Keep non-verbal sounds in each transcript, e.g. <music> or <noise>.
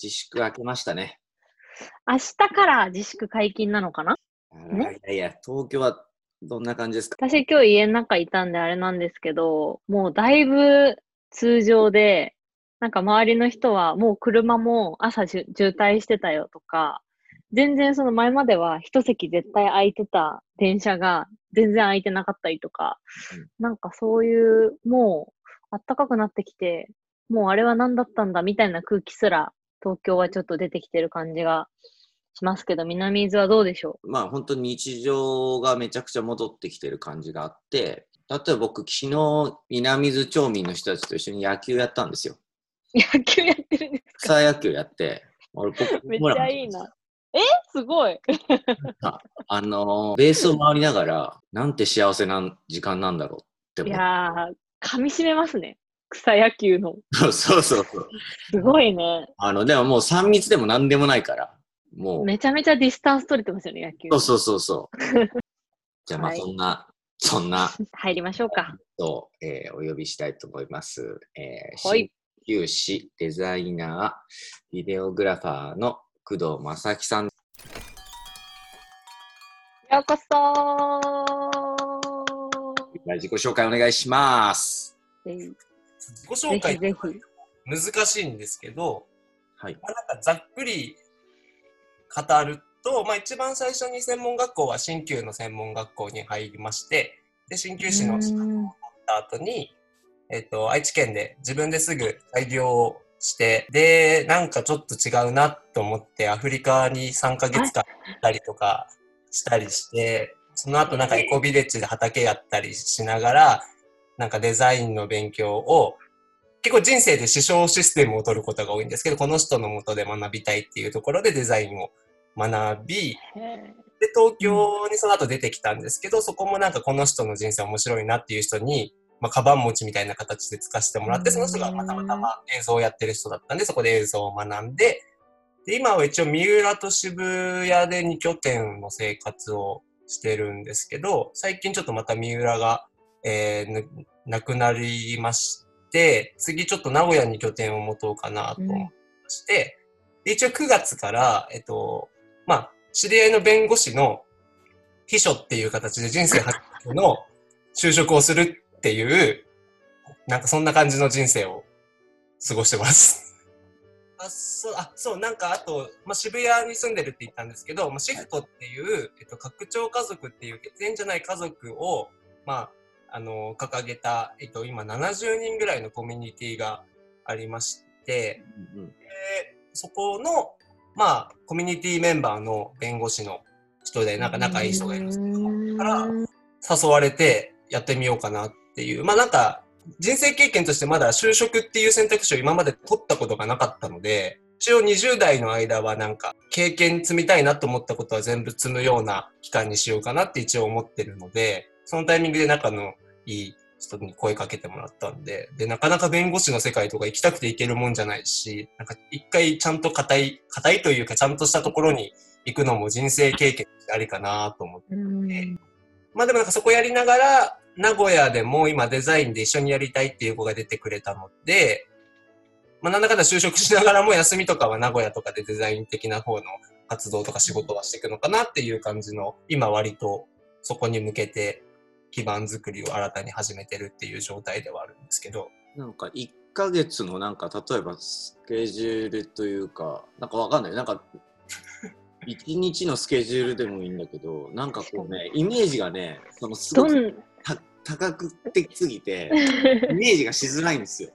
ー自粛明けましたね。明日から自粛解禁なのかな？あーいやいや、東京はどんな感じですか？私今日家の中いたんであれなんですけど、もうだいぶ通常で、なんか周りの人はもう車も朝じゅ渋滞してたよとか、全然その前までは一席絶対空いてた電車が全然空いてなかったりとか、なんかそういうもう暖かくなってきて、もうあれは何だったんだみたいな空気すら東京はちょっと出てきてる感じがしますけど、南伊豆はどうでしょまあ本当に日常がめちゃくちゃ戻ってきてる感じがあって、例えば僕昨日南伊豆町民の人たちと一緒に野球やったんですよ。う野球やってるんですか？草野球やって、俺僕めっちゃいいな。えすごい。あのーベースを回りながら、なんて幸せな時間なんだろうってい思っやー、噛み締めますね。草野球の。て。<laughs> そうそうそう。すごいね。あの、でももう3密でも何でもないから、もう、めちゃめちゃディスタンス取れてますよね、野球。そうそうそうそう。<laughs> じゃあまあはいそんな、そんな入りましょうか。と、えーお呼びしたいと思います。えーはい鍼灸師、デザイナー、ビデオグラファーの工藤正樹さん。ようこそ自己紹介お願いします。ーぜ自己紹介。難しいんですけど、はい。まあ、なんかざっくり語ると、まあ、一番最初に専門学校は鍼灸の専門学校に入りましてで鍼灸師の資格を取った後に、えっと愛知県で自分ですぐ開業をしてでなんかちょっと違うなと思ってアフリカに3ヶ月間行ったりとかしたりしてその後なんかエコビレッジで畑やったりしながらなんかデザインの勉強を結構人生で師匠システムを取ることが多いんですけど、この人のもとで学びたいっていうところでデザインを学び、で、東京にその後出てきたんですけど、そこもなんかこの人の人生面白いなっていう人に、まあ、カバン持ちみたいな形で使わせてもらって、その人がまたまたま映像をやってる人だったんで、そこで映像を学んで、で、今は一応三浦と渋谷で2拠点の生活をしてるんですけど、最近ちょっとまた三浦が、えー、ななくなりまして、次ちょっと名古屋に拠点を持とうかなと思いまして、で一応9月から、えっと、まあ、知り合いの弁護士の秘書っていう形で人生初の就職をするっていう、なんかそんな感じの人生を過ごしてます。あ、そう、あ、そう、なんかあと、まあ、渋谷に住んでるって言ったんですけど、まあ、シフトっていう、えっと、拡張家族っていう血縁じゃない家族を、まあ、あの、掲げた、えっと、今70人ぐらいのコミュニティがありまして、うんでそこの、まあ、コミュニティメンバーの弁護士の人で、なんか仲いい人がいるんですけど、から誘われてやってみようかなっていう。まあなんか、人生経験としてまだ就職っていう選択肢を今まで取ったことがなかったので、一応20代の間はなんか経験積みたいなと思ったことは全部積むような期間にしようかなって一応思ってるので、そのタイミングで仲のいい人に声かけてもらったんで、で、なかなか弁護士の世界とか行きたくて行けるもんじゃないし、なんか一回ちゃんと硬い、硬いというかちゃんとしたところに行くのも人生経験ありかなと思って。うん。まあでもなんかそこやりながら、名古屋でも今デザインで一緒にやりたいっていう子が出てくれたので、まあなんだかんだ就職しながらも休みとかは名古屋とかでデザイン的な方の活動とか仕事はしていくのかなっていう感じの、今割とそこに向けて基盤作りを新たに始めてるっていう状態ではあるんですけど、なんか1ヶ月のなんか例えばスケジュールというか、なんかわかんない。なんか <laughs> 1日のスケジュールでもいいんだけど、なんかこうね、イメージがね、そのすごくどん、た高くってきすぎて、イメージがしづらいんですよ。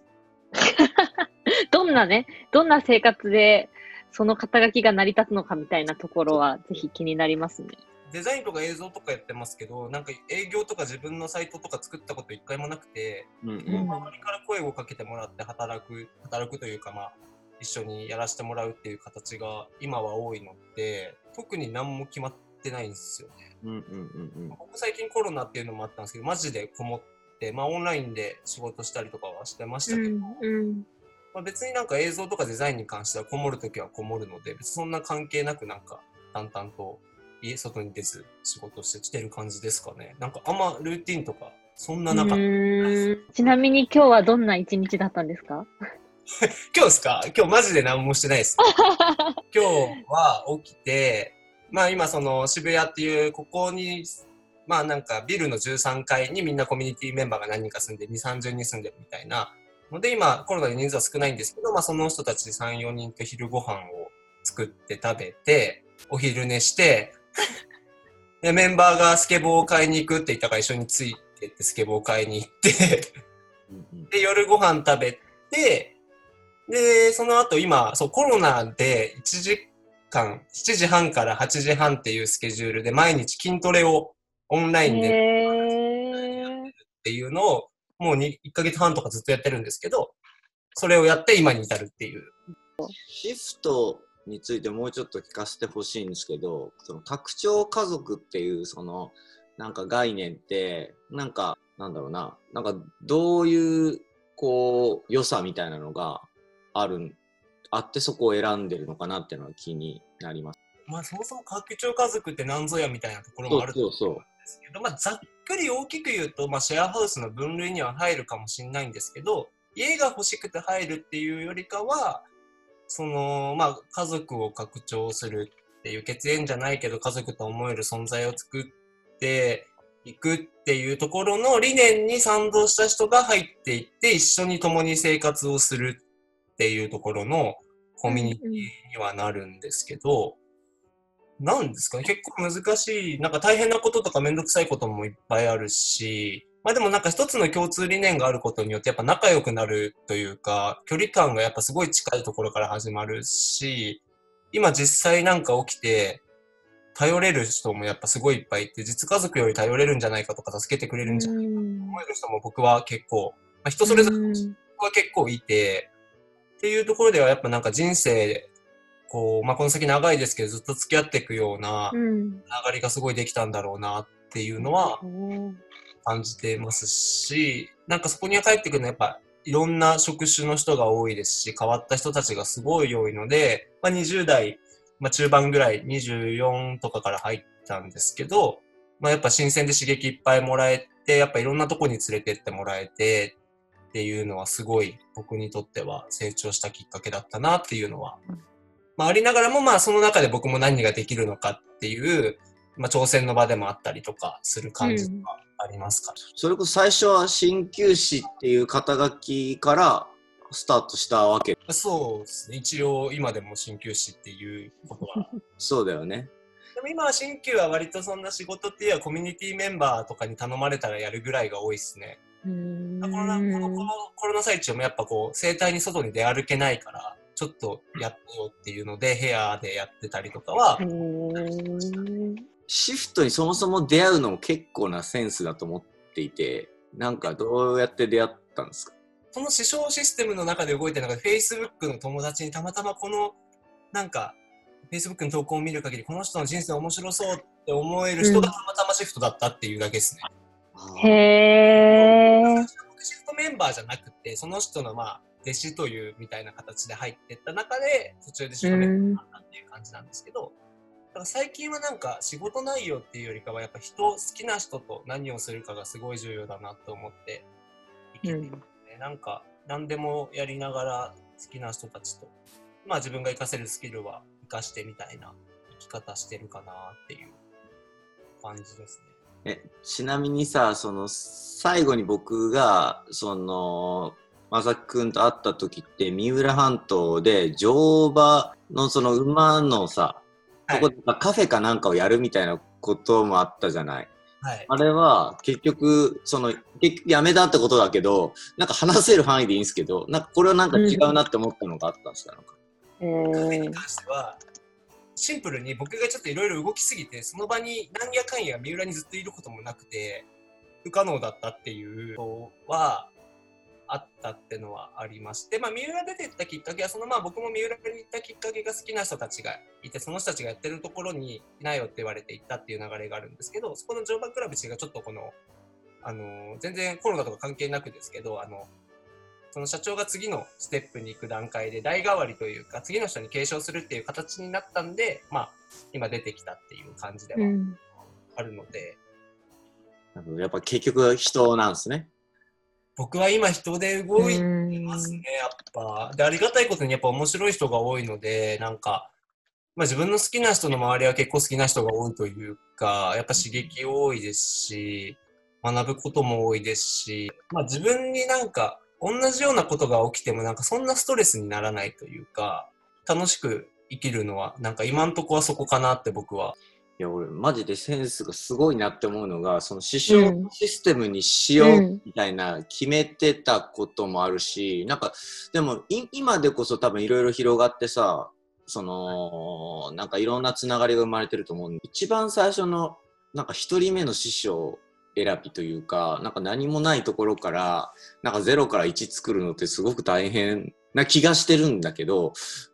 <laughs> どんなね、どんな生活でその肩書きが成り立つのかみたいなところはぜひ気になりますね。デザインとか映像とかやってますけど、なんか営業とか自分のサイトとか作ったこと一回もなくて、うんうんうん周りから声をかけてもらって働く、働くというか、まあ、一緒にやらせてもらうっていう形が今は多いので、特に何も決まってないんですよね。うんうんうん僕最近コロナっていうのもあったんですけど、マジでこもって、まあオンラインで仕事したりとかはしてましたけど、うん。まあ、別になんか映像とかデザインに関してはこもるときはこもるので、別にそんな関係なくなんか淡々と家外に出ず仕事してきてる感じですかね。なんかあんまルーティンとかそんななかった。うんちなみに今日はどんな一日だったんですか？<laughs> 今日ですか？今日マジで何もしてないです。<laughs> 今日は起きて、まあ今その渋谷っていうここに、まあなんかビルの13階にみんなコミュニティメンバーが何人か住んで、2、30人住んでるみたいなので今コロナで人数は少ないんですけど、まあその人たち3、4人と昼ご飯を作って食べて、お昼寝して、でメンバーがスケボーを買いに行くって言ったから一緒についてってスケボーを買いに行って、で、夜ご飯食べて、で、その後今、そう、コロナで1時間、7時半から8時半っていうスケジュールで毎日筋トレをオンラインでっ。ていうのを、もうに1ヶ月半とかずっとやってるんですけど、それをやって今に至るっていう。シフトについてもうちょっと聞かせてほしいんですけど、その拡張家族っていうそのなんか概念って、なんかなんだろうな、なんかどういうこう良さみたいなのがあるん、あってそこを選んでるのかなっていうのが気になります。まあそもそも拡張家族って何ぞやみたいなところもあると思うんですけど、まあざっくり大きく言うと、まあシェアハウスの分類には入るかもしれないんですけど、家が欲しくて入るっていうよりかは、その、まあ家族を拡張するっていう血縁じゃないけど家族と思える存在を作っていくっていうところの理念に賛同した人が入っていって一緒に共に生活をするっていうところのコミュニティにはなるんですけど、なんですかね？結構難しい、なんか大変なこととかめんどくさいこともいっぱいあるし、まあでもなんか一つの共通理念があることによってやっぱ仲良くなるというか、距離感がやっぱすごい近いところから始まるし、今実際なんか起きて、頼れる人もやっぱすごいいっぱいいて、実家族より頼れるんじゃないかとか助けてくれるんじゃないかと思える人も僕は結構、まあ、人それぞれうん。僕は結構いて、っていうところではやっぱなんか人生、こう、まあ、この先長いですけどずっと付き合っていくようなうん。流れがすごいできたんだろうなっていうのはうん感じてますし、なんかそこに帰ってくるのはやっぱいろんな職種の人が多いですし、変わった人たちがすごい多いので、まあ、20代、まあ、中盤ぐらい、24とかから入ったんですけど、まあ、やっぱ新鮮で刺激いっぱいもらえて、やっぱいろんなとこに連れてってもらえてっていうのはすごい僕にとっては成長したきっかけだったなっていうのは、まあ、ありながらもまあその中で僕も何ができるのかっていう、まあ、挑戦の場でもあったりとかする感じがありますか、それこそ最初は鍼灸師っていう肩書きからスタートしたわけ。そうですね。一応今でも鍼灸師っていうことは。<laughs> そうだよね。でも今は鍼灸は割とそんな仕事っていうよりはコミュニティメンバーとかに頼まれたらやるぐらいが多いですね。うんコロナこのこのコロナ最中もやっぱこう生態に外に出歩けないからちょっとやってよっていうので部屋でやってたりとかは、シフトにそもそも出会うのも結構なセンスだと思っていて、なんかどうやって出会ったんですか？その師匠システムの中で動いてるのが Facebook の友達にたまたまこのなんか Facebook の投稿を見る限りこの人の人生面白そうって思える人がたまたまシフトだったっていうだけですね。へー。シフトメンバーじゃなくて、その人のまあ弟子というみたいな形で入ってった中で、途中でシフトメンバーになったっていう感じなんですけど、だから最近はなんか仕事内容っていうよりかは、やっぱ人、好きな人と何をするかがすごい重要だなと思って生きているので、なんか何でもやりながら好きな人たちと、まあ自分が活かせるスキルは活かしてみたいな生き方してるかなっていう感じですね。えちなみにさその最後に僕がそのまさきくんと会った時って三浦半島で乗馬のその馬のさ、はいそこでカフェかなんかをやるみたいなこともあったじゃない。はい。あれは結局その結局やめたってことだけどなんか話せる範囲でいいんですけどなんかこれはなんか違うなって思ったのがあったんですか、なんカフェに関しては、シンプルに僕がちょっといろいろ動きすぎて、その場に何やかんや三浦にずっといることもなくて、不可能だったっていうのはあったってのはありまして、まあ、三浦出てったきっかけは、そのまあ僕も三浦に行ったきっかけが好きな人たちがいて、その人たちがやってるところにいないよって言われて行ったっていう流れがあるんですけど、そこの乗馬クラブチがちょっとこの、あの、全然コロナとか関係なくですけど、あの、その社長が次のステップに行く段階で代替わりというか次の人に継承するっていう形になったんでまあ今出てきたっていう感じではうん。あるので、やっぱ結局人なんですね。僕は今人で動いてますね、やっぱ。で、ありがたいことにやっぱ面白い人が多いので、なんか、まあ自分の好きな人の周りは結構好きな人が多いというか、やっぱ刺激多いですし、学ぶことも多いですし、まあ自分になんか同じようなことが起きてもなんかそんなストレスにならないというか、楽しく生きるのは、なんか今んとこはそこかなって僕はいや、俺、マジでセンスがすごいなって思うのが、その師匠うん。システムにしよううん。みたいな決めてたこともあるし、なんか、でも、い今でこそ多分いろいろ広がってさ、その、なんかいろんなつながりが生まれてると思う一番最初の、なんか一人目の師匠選びというか、なんか何もないところから、なんか0から1作るのってすごく大変な気がしてるんだけど、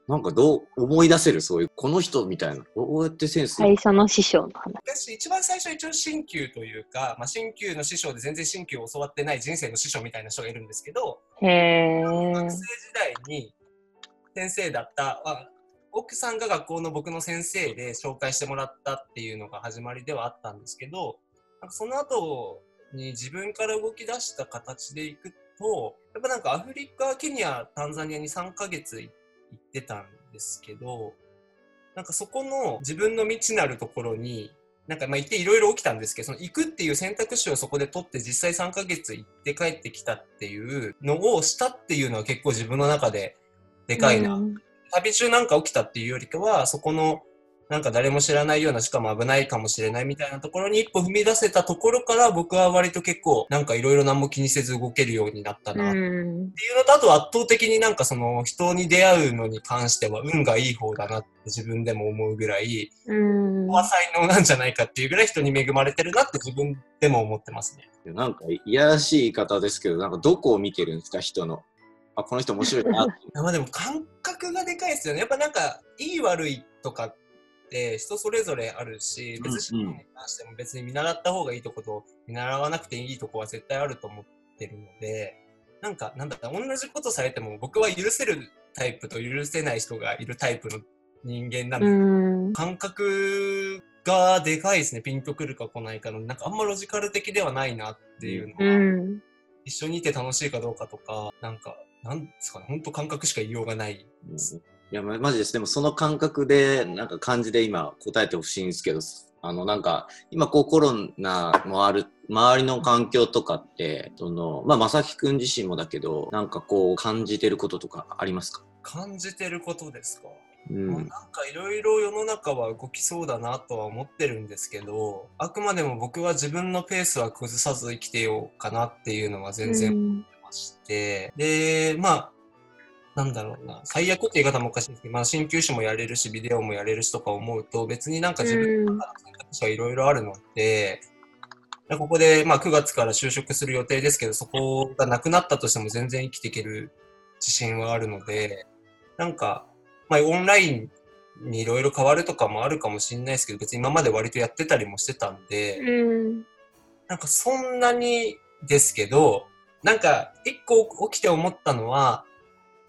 なんかどう思い出せるそういう、この人みたいな。どうやってセンス最初の師匠の話。私、一番最初一応鍼灸というか、まあ鍼灸の師匠で全然鍼灸を教わってない人生の師匠みたいな人がいるんですけど、へー。学生時代に先生だった、あ奥さんが学校の僕の先生で紹介してもらったっていうのが始まりではあったんですけど、なんかその後に自分から動き出した形でいくと、やっぱなんかアフリカ、ケニア、タンザニアに3ヶ月行ってたんですけど、なんかそこの自分の未知なるところに、なんかまあ行っていろいろ起きたんですけど、その行くっていう選択肢をそこで取って実際3ヶ月行って帰ってきたっていうのをしたっていうのは結構自分の中ででかいな。うん旅中なんか起きたっていうよりかは、そこのなんか誰も知らないような、しかも危ないかもしれないみたいなところに一歩踏み出せたところから僕は割と結構なんかいろいろ何も気にせず動けるようになったなってうん。いうのと、あと圧倒的になんかその人に出会うのに関しては運がいい方だなって自分でも思うぐらい、うん。ここは才能なんじゃないかっていうぐらい人に恵まれてるなって自分でも思ってますね。なんかいやらしい言い方ですけど、なんかどこを見てるんですか、人の。あ、この人面白いなって。<laughs> まあでも感覚がでかいですよね。やっぱなんか、いい悪いとかって人それぞれあるし、別に仕事に関しても別に見習った方がいいとこと見習わなくていいとこは絶対あると思ってるので、なんか、なんだった同じことされても僕は許せるタイプと許せない人がいるタイプの人間なんで、うん。感覚がでかいですね。ピンとくるか来ないかの。なんかあんまロジカル的ではないなっていうのうは、ん。一緒にいて楽しいかどうかとか、なんか、なんですかね、本当感覚しか言いようがない。いや、ま、マジです。でもその感覚で、なんか感じで今答えてほしいんですけど、あの、なんか、今こうコロナもある、周りの環境とかって、その、まあ、まさきくん自身もだけど、なんかこう感じてることとかありますか？感じてることですか、うまあなんん。かいろいろ世の中は動きそうだなとは思ってるんですけど、あくまでも僕は自分のペースは崩さず生きてようかなっていうのは全然思ってまして、で、まあ、なんだろうな、最悪って言い方もおかしいんですけど、まあ、鍼灸師もやれるし、ビデオもやれるしとか思うと、別になんか自分の選択肢はいろいろあるので、ここで、まあ、9月から就職する予定ですけど、そこがなくなったとしても全然生きていける自信はあるので、なんか、まあ、オンラインにいろいろ変わるとかもあるかもしれないですけど、別に今まで割とやってたりもしてたんで、うん。なんかそんなにですけど、なんか一個起きて思ったのは、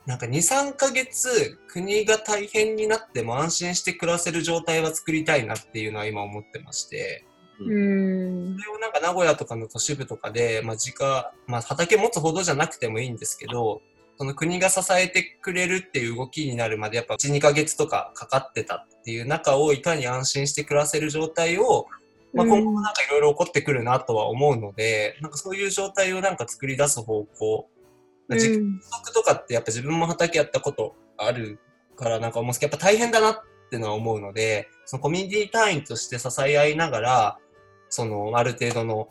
なんか2、3ヶ月国が大変になっても安心して暮らせる状態は作りたいなっていうのは今思ってまして、うん。それをなんか名古屋とかの都市部とかで、まあ自家、まあ畑持つほどじゃなくてもいいんですけど、その国が支えてくれるっていう動きになるまでやっぱ1、2ヶ月とかかかってたっていう中をいかに安心して暮らせる状態を、まあ今後もなんかいろいろ起こってくるなとは思うので、なんかそういう状態をなんか作り出す方向、自うん足とかってやっぱ自分も畑やったことあるからなんか思うんですけど、やっぱ大変だなってのは思うので、そのコミュニティ単位として支え合いながら、そのある程度の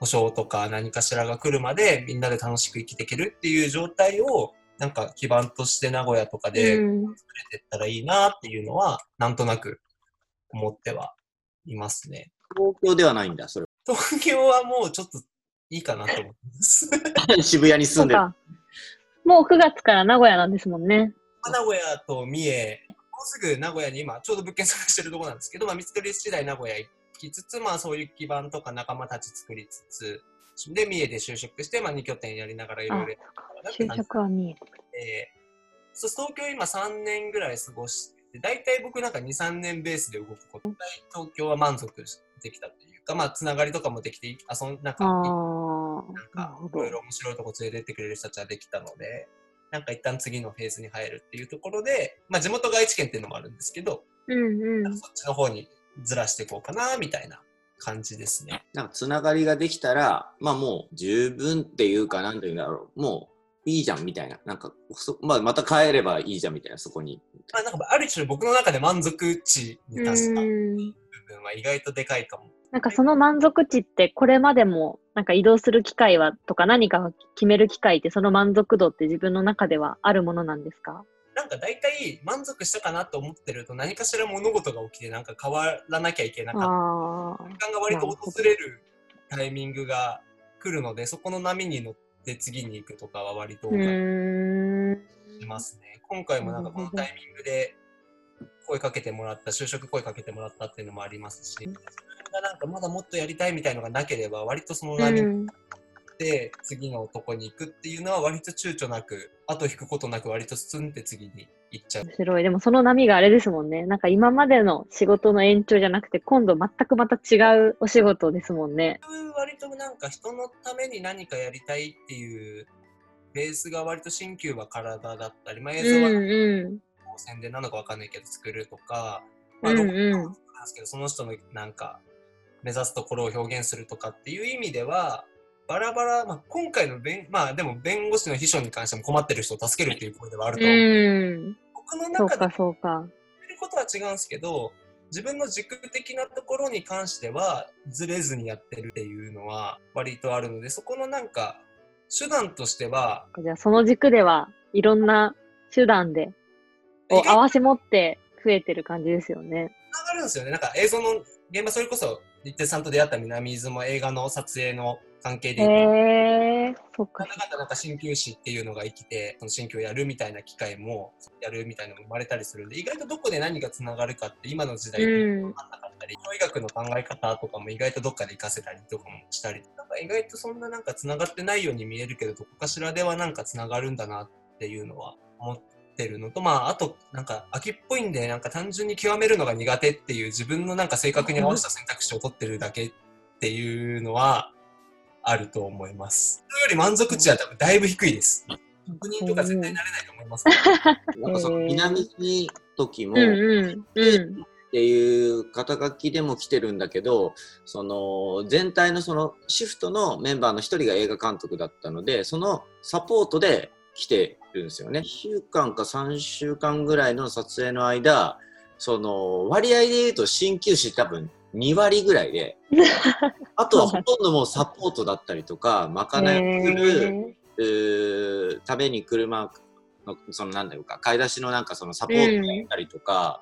保証とか何かしらが来るまでみんなで楽しく生きていけるっていう状態をなんか基盤として名古屋とかでうん。作れてったらいいなっていうのはなんとなく思ってはいますね。東京ではないんだ、それ。東京はもうちょっといいかなと思います。は。<laughs> 渋谷に住でる。もう9月から名古屋なんですもんね。名古屋と三重、もうすぐ名古屋に今、ちょうど物件探してるところなんですけど、まあ、見つかり次第名古屋行きつつ、まあ、そういう基盤とか仲間たち作りつつ、で、三重で就職して、まあ、2拠点やりながらいろいろ就職は見えてて、そう東京今3年ぐらい過ごして、大体僕なんか2、3年ベースで動くこと、大体東京は満足できたというか、まあ、つながりとかもできて、いあそんなんか、なんかいろいろ面白いとこ連れてってくれる人たちはできたので、なんか一旦次のフェーズに入るっていうところで、まあ、地元が愛知県っていうのもあるんですけど、うんうん。そっちの方にずらしていこうかな、みたいな感じですね。なんかつながりができたら、まあもう十分っていうか、なんていうんだろう、もういいじゃんみたいな。なんかそ、まあ、また帰ればいいじゃんみたいな、そこに。まあ、なんか、ある種僕の中で満足値に達した部うん分は意外とでかいかも。なんかその満足値ってこれまでもなんか移動する機会はとか何かを決める機会ってその満足度って自分の中ではあるものなんですか？なんか大体満足したかなと思ってると何かしら物事が起きてなんか変わらなきゃいけなかった。時間が割と訪れるタイミングが来るのでそこの波に乗って次に行くとかは割と多ますね。今回もなんかこのタイミングで声かけてもらった就職声かけてもらったっていうのもありますしがなんかまだもっとやりたいみたいのがなければ割とその波で次のとこに行くっていうのは割と躊躇なく後引くことなく割と進んで次に行っちゃう面白い。でもその波があれですもんね。なんか今までの仕事の延長じゃなくて、今度全くまた違うお仕事ですもんね。割となんか人のために何かやりたいっていうベースが割と鍼灸は体だったり、まあ、映像はうんう宣伝なのかわかんないけど作るとか、ん。まあ、うんロゴなんうん。ですけどその人のなんか目指すところを表現するとかっていう意味ではバラバラ、まあ、今回の弁まあでも弁護士の秘書に関しても困ってる人を助けるっていう声ではあると思う、うん。僕の中でかそうか。やることは違うんですけど自分の軸的なところに関してはずれずにやってるっていうのは割とあるのでそこのなんか手段としてはじゃあその軸ではいろんな手段で、を合わせ持って増えてる感じですよね。つながるんですよねなんか映像の現場それこそ立手さんと出会った南伊豆も映画の撮影の関係でえ、そっかなん。だかんだなんか鍼灸師っていうのが生きて、その鍼灸をやるみたいな機会もやるみたいなのも生まれたりするんで、意外とどこで何がつながるかって今の時代うん分かんなかったり、医学の考え方とかも意外とどっかで活かせたりとかもしたり、なんか意外とそんななんかつながってないように見えるけど、どこかしらではなんかつながるんだなっていうのは思ってるのと、まああとなんか秋っぽいんで、なんか単純に極めるのが苦手っていう自分のなんか性格に合わせた選択肢を取ってるだけっていうのは、あると思います。それより満足値は多分だいぶ低いです。職人とか絶対なれないと思います。<laughs> なんかその南に時も、うんうん。うん。っていう肩書きでも来てるんだけどその全体のそのシフトのメンバーの一人が映画監督だったのでそのサポートで来てるんですよね。1週間か3週間ぐらいの撮影の間その割合で言うと鍼灸師多分2割ぐらいで <laughs> あとはほとんどもうサポートだったりとかまかないをする、うーために車のそのなんだろうか買い出しのなんかそのサポートやったりとか、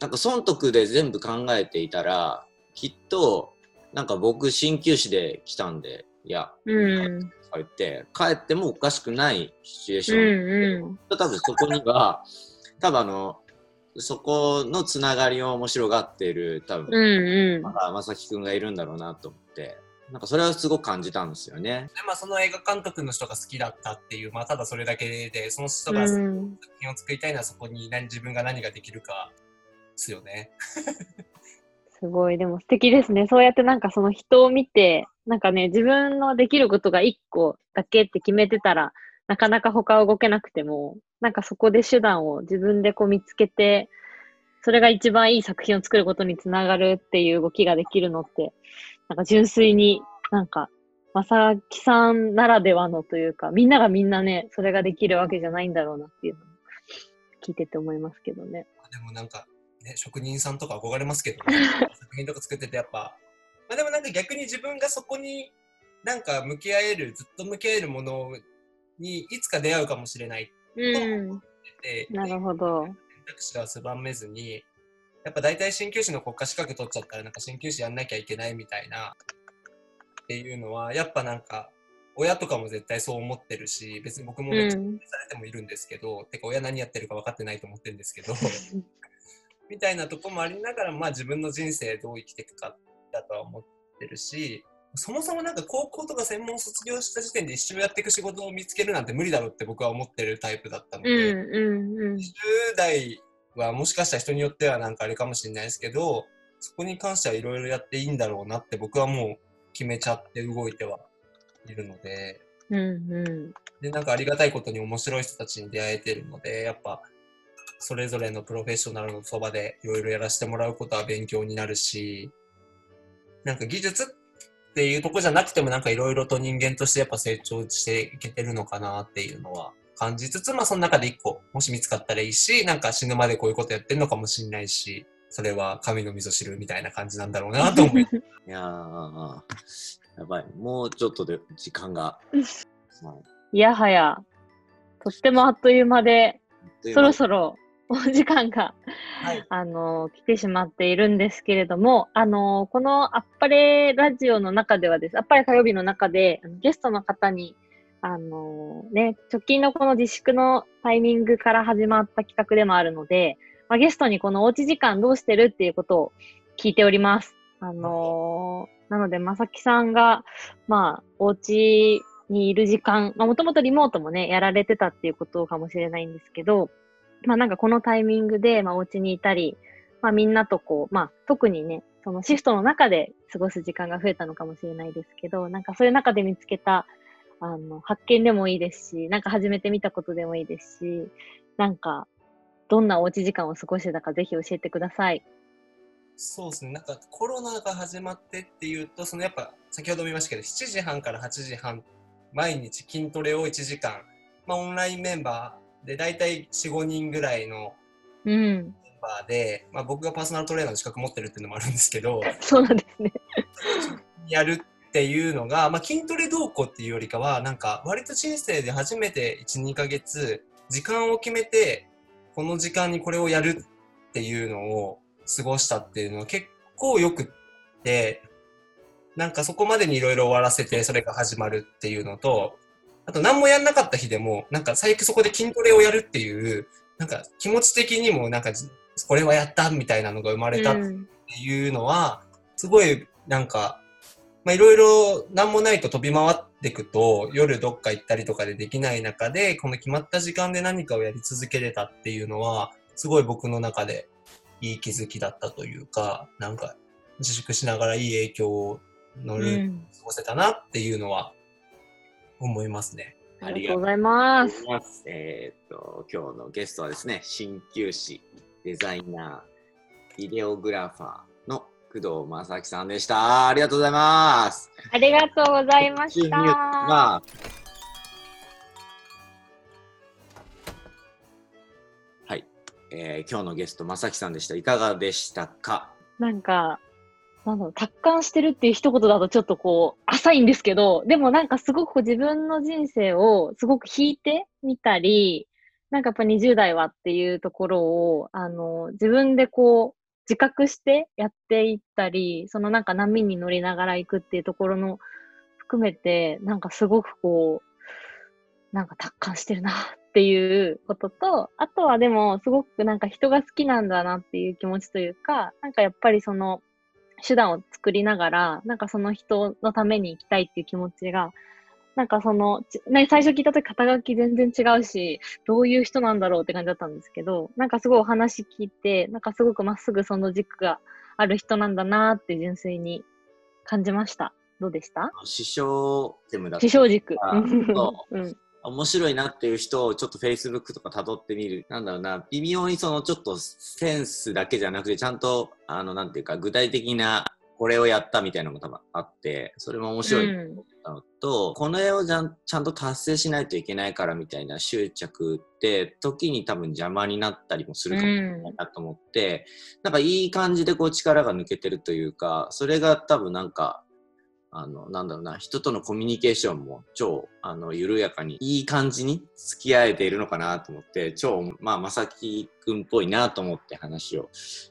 なんか損得で全部考えていたらきっとなんか僕鍼灸師で来たんでいや、うん。とか言って帰ってもおかしくないシチュエーシうョン、んうん。多分そこには多分あのそこのつながりを面白がっている多分、うんうん。まあ、正樹くんがいるんだろうなと思ってなんかそれはすごく感じたんですよね。でまあ、その映画監督の人が好きだったっていう、まあ、ただそれだけで、その人うが作ん。品を作りたいのはそこに何自分が何ができるかですよね。<laughs> すごい。でも素敵ですね。そうやってなんかその人を見て、なんかね、自分のできることが一個だけって決めてたら、なかなか他は動けなくても、なんかそこで手段を自分でこう見つけて、それが一番いい作品を作ることにつながるっていう動きができるのって、なんか純粋になんか、まさきさんならではのというか、みんながみんなね、それができるわけじゃないんだろうなっていうのを聞いてて思いますけどね。でもなんか、ね、職人さんとか憧れますけど、ね、<laughs> 作品とか作っててやっぱ、まあ、でもなんか逆に自分がそこになんか向き合える、ずっと向き合えるものにいつか出会うかもしれないうん。って、なるほど。選択肢は狭めずに、やっぱ大体鍼灸師の国家資格取っちゃったらなんか鍼灸師やんなきゃいけないみたいなっていうのは、やっぱなんか親とかも絶対そう思ってるし、別に僕もめっちゃうんされてもいるんですけど、てか親何やってるか分かってないと思ってるんですけど、<laughs> みたいなとこもありながら、まあ自分の人生どう生きていくかだとは思ってるし、そもそもなんか高校とか専門卒業した時点で一生やっていく仕事を見つけるなんて無理だろうって僕は思ってるタイプだったので、うんうんうん。10代はもしかしたら人によってはなんかあれかもしれないですけどそこに関してはいろいろやっていいんだろうなって僕はもう決めちゃって動いてはいるので、うんうん。で、なんかありがたいことに面白い人たちに出会えてるので、やっぱ、それぞれのプロフェッショナルのそばでいろいろやらせてもらうことは勉強になるし、なんか技術っていうとこじゃなくてもなんかいろいろと人間としてやっぱ成長していけてるのかなっていうのは感じつつ、まあその中で一個もし見つかったらいいし、なんか死ぬまでこういうことやってるのかもしれないし、それは神の味噌汁みたいな感じなんだろうなと思い <laughs> いやー、やばい。もうちょっとで時間が。は <laughs> いいやはや、とってもあっという間で、そろそろお時間が、はいあの、来てしまっているんですけれども、あの、このあっぱれラジオの中ではです、あっぱれ火曜日の中で、ゲストの方に、あの、ね、直近のこの自粛のタイミングから始まった企画でもあるので、まあ、ゲストにこのおうち時間どうしてるっていうことを聞いております。あのなので、まさきさんが、まあ、お家にいる時間、まあ、もともとリモートもね、やられてたっていうことかもしれないんですけど、まあなんかこのタイミングで、まあお家にいたり、まあみんなとこう、まあ特にね、そのシフトの中で過ごす時間が増えたのかもしれないですけど、なんかそういう中で見つけた、あの、発見でもいいですし、なんか始めてみたことでもいいですし、なんか、どんなおうち時間を過ごしてたかぜひ教えてください。そうですね、なんかコロナが始まってっていうと、そのやっぱ先ほども言いましたけど、7時半から8時半、毎日筋トレを1時間、まあ、オンラインメンバーで大体4、5人ぐらいのうん。メンバーで、まあ、僕がパーソナルトレーナーの資格持ってるっていうのもあるんですけど、<laughs> そうなんですね。やるっていうのが、まあ、筋トレ動向っていうよりかは、なんか割と人生で初めて1、2ヶ月、時間を決めて、この時間にこれをやるっていうのを過ごしたっていうのは結構よくって、なんかそこまでにいろいろ終わらせてそれが始まるっていうのと、あと何もやんなかった日でも、なんか最悪そこで筋トレをやるっていう、なんか気持ち的にもなんかこれはやったみたいなのが生まれたっていうのは、すごいなんか、まあいろいろ何もないと飛び回っていくと、夜どっか行ったりとかでできない中で、この決まった時間で何かをやり続けれたっていうのは、すごい僕の中でいい気づきだったというか、なんか自粛しながらいい影響を乗うる、ん。過ごせたなっていうのは思いますね。ありがとうございます。えーっと、今日のゲストはですね、鍼灸師、デザイナー、ビデオグラファーの工藤正樹さんでした。ありがとうございます。ありがとうございました。はい、えー今日のゲスト、正樹さんでした。いかがでしたか？なんか、なんだろう、達観してるっていう一言だとちょっとこう、浅いんですけど、でもなんかすごくこう自分の人生をすごく引いてみたり、なんかやっぱ20代はっていうところを、あの、自分でこう、自覚してやっていったり、そのなんか波に乗りながら行くっていうところの含めて、なんかすごくこう、なんか達観してるなっていうことと、あとはでもすごくなんか人が好きなんだなっていう気持ちというか、なんかやっぱりその手段を作りながら、なんかその人のために生きたいっていう気持ちが、なんかその、ちね、最初聞いた時肩書き全然違うし、どういう人なんだろうって感じだったんですけど、なんかすごいお話聞いて、なんかすごくまっすぐその軸がある人なんだなって純粋に感じました。どうでした？師匠テムだった師匠軸。うん。面白いなっていう人をちょっと Facebook とか辿ってみる。なんだろうな、微妙にそのちょっとセンスだけじゃなくて、ちゃんと、あの、なんていうか、具体的なこれをやったみたいなのが多分あって、それも面白いなと思ったのと、この絵をちゃんちゃんと達成しないといけないからみたいな執着って、時に多分邪魔になったりもするかもしれないなと思って、なんかいい感じでこう力が抜けてるというか、それが多分なんか、あの、なんだろうな、人とのコミュニケーションも超、あの、緩やかに、いい感じに付き合えているのかなと思って、超、まあ、まさきくんっぽいなと思って話を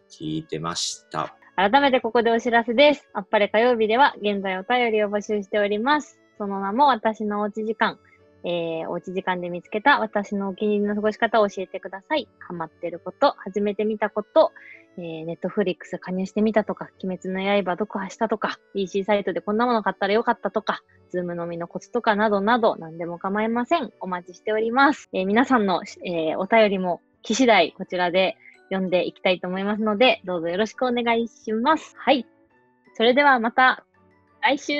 聞いてました。改めてここでお知らせです。あっぱれ火曜日では現在お便りを募集しております。その名も私のおうち時間。えー、おうち時間で見つけた私のお気に入りの過ごし方を教えてください。ハマってること、始めてみたこと、えー、 Netflix 加入してみたとか、鬼滅の刃読破したとか、EC サイトでこんなもの買ったらよかったとか、 Zoom 飲みのコツとかなどなど何でも構いません。お待ちしております。えー皆さんの、えーお便りも、来次第こちらで読んでいきたいと思いますので、どうぞよろしくお願いします。はい。それではまた来週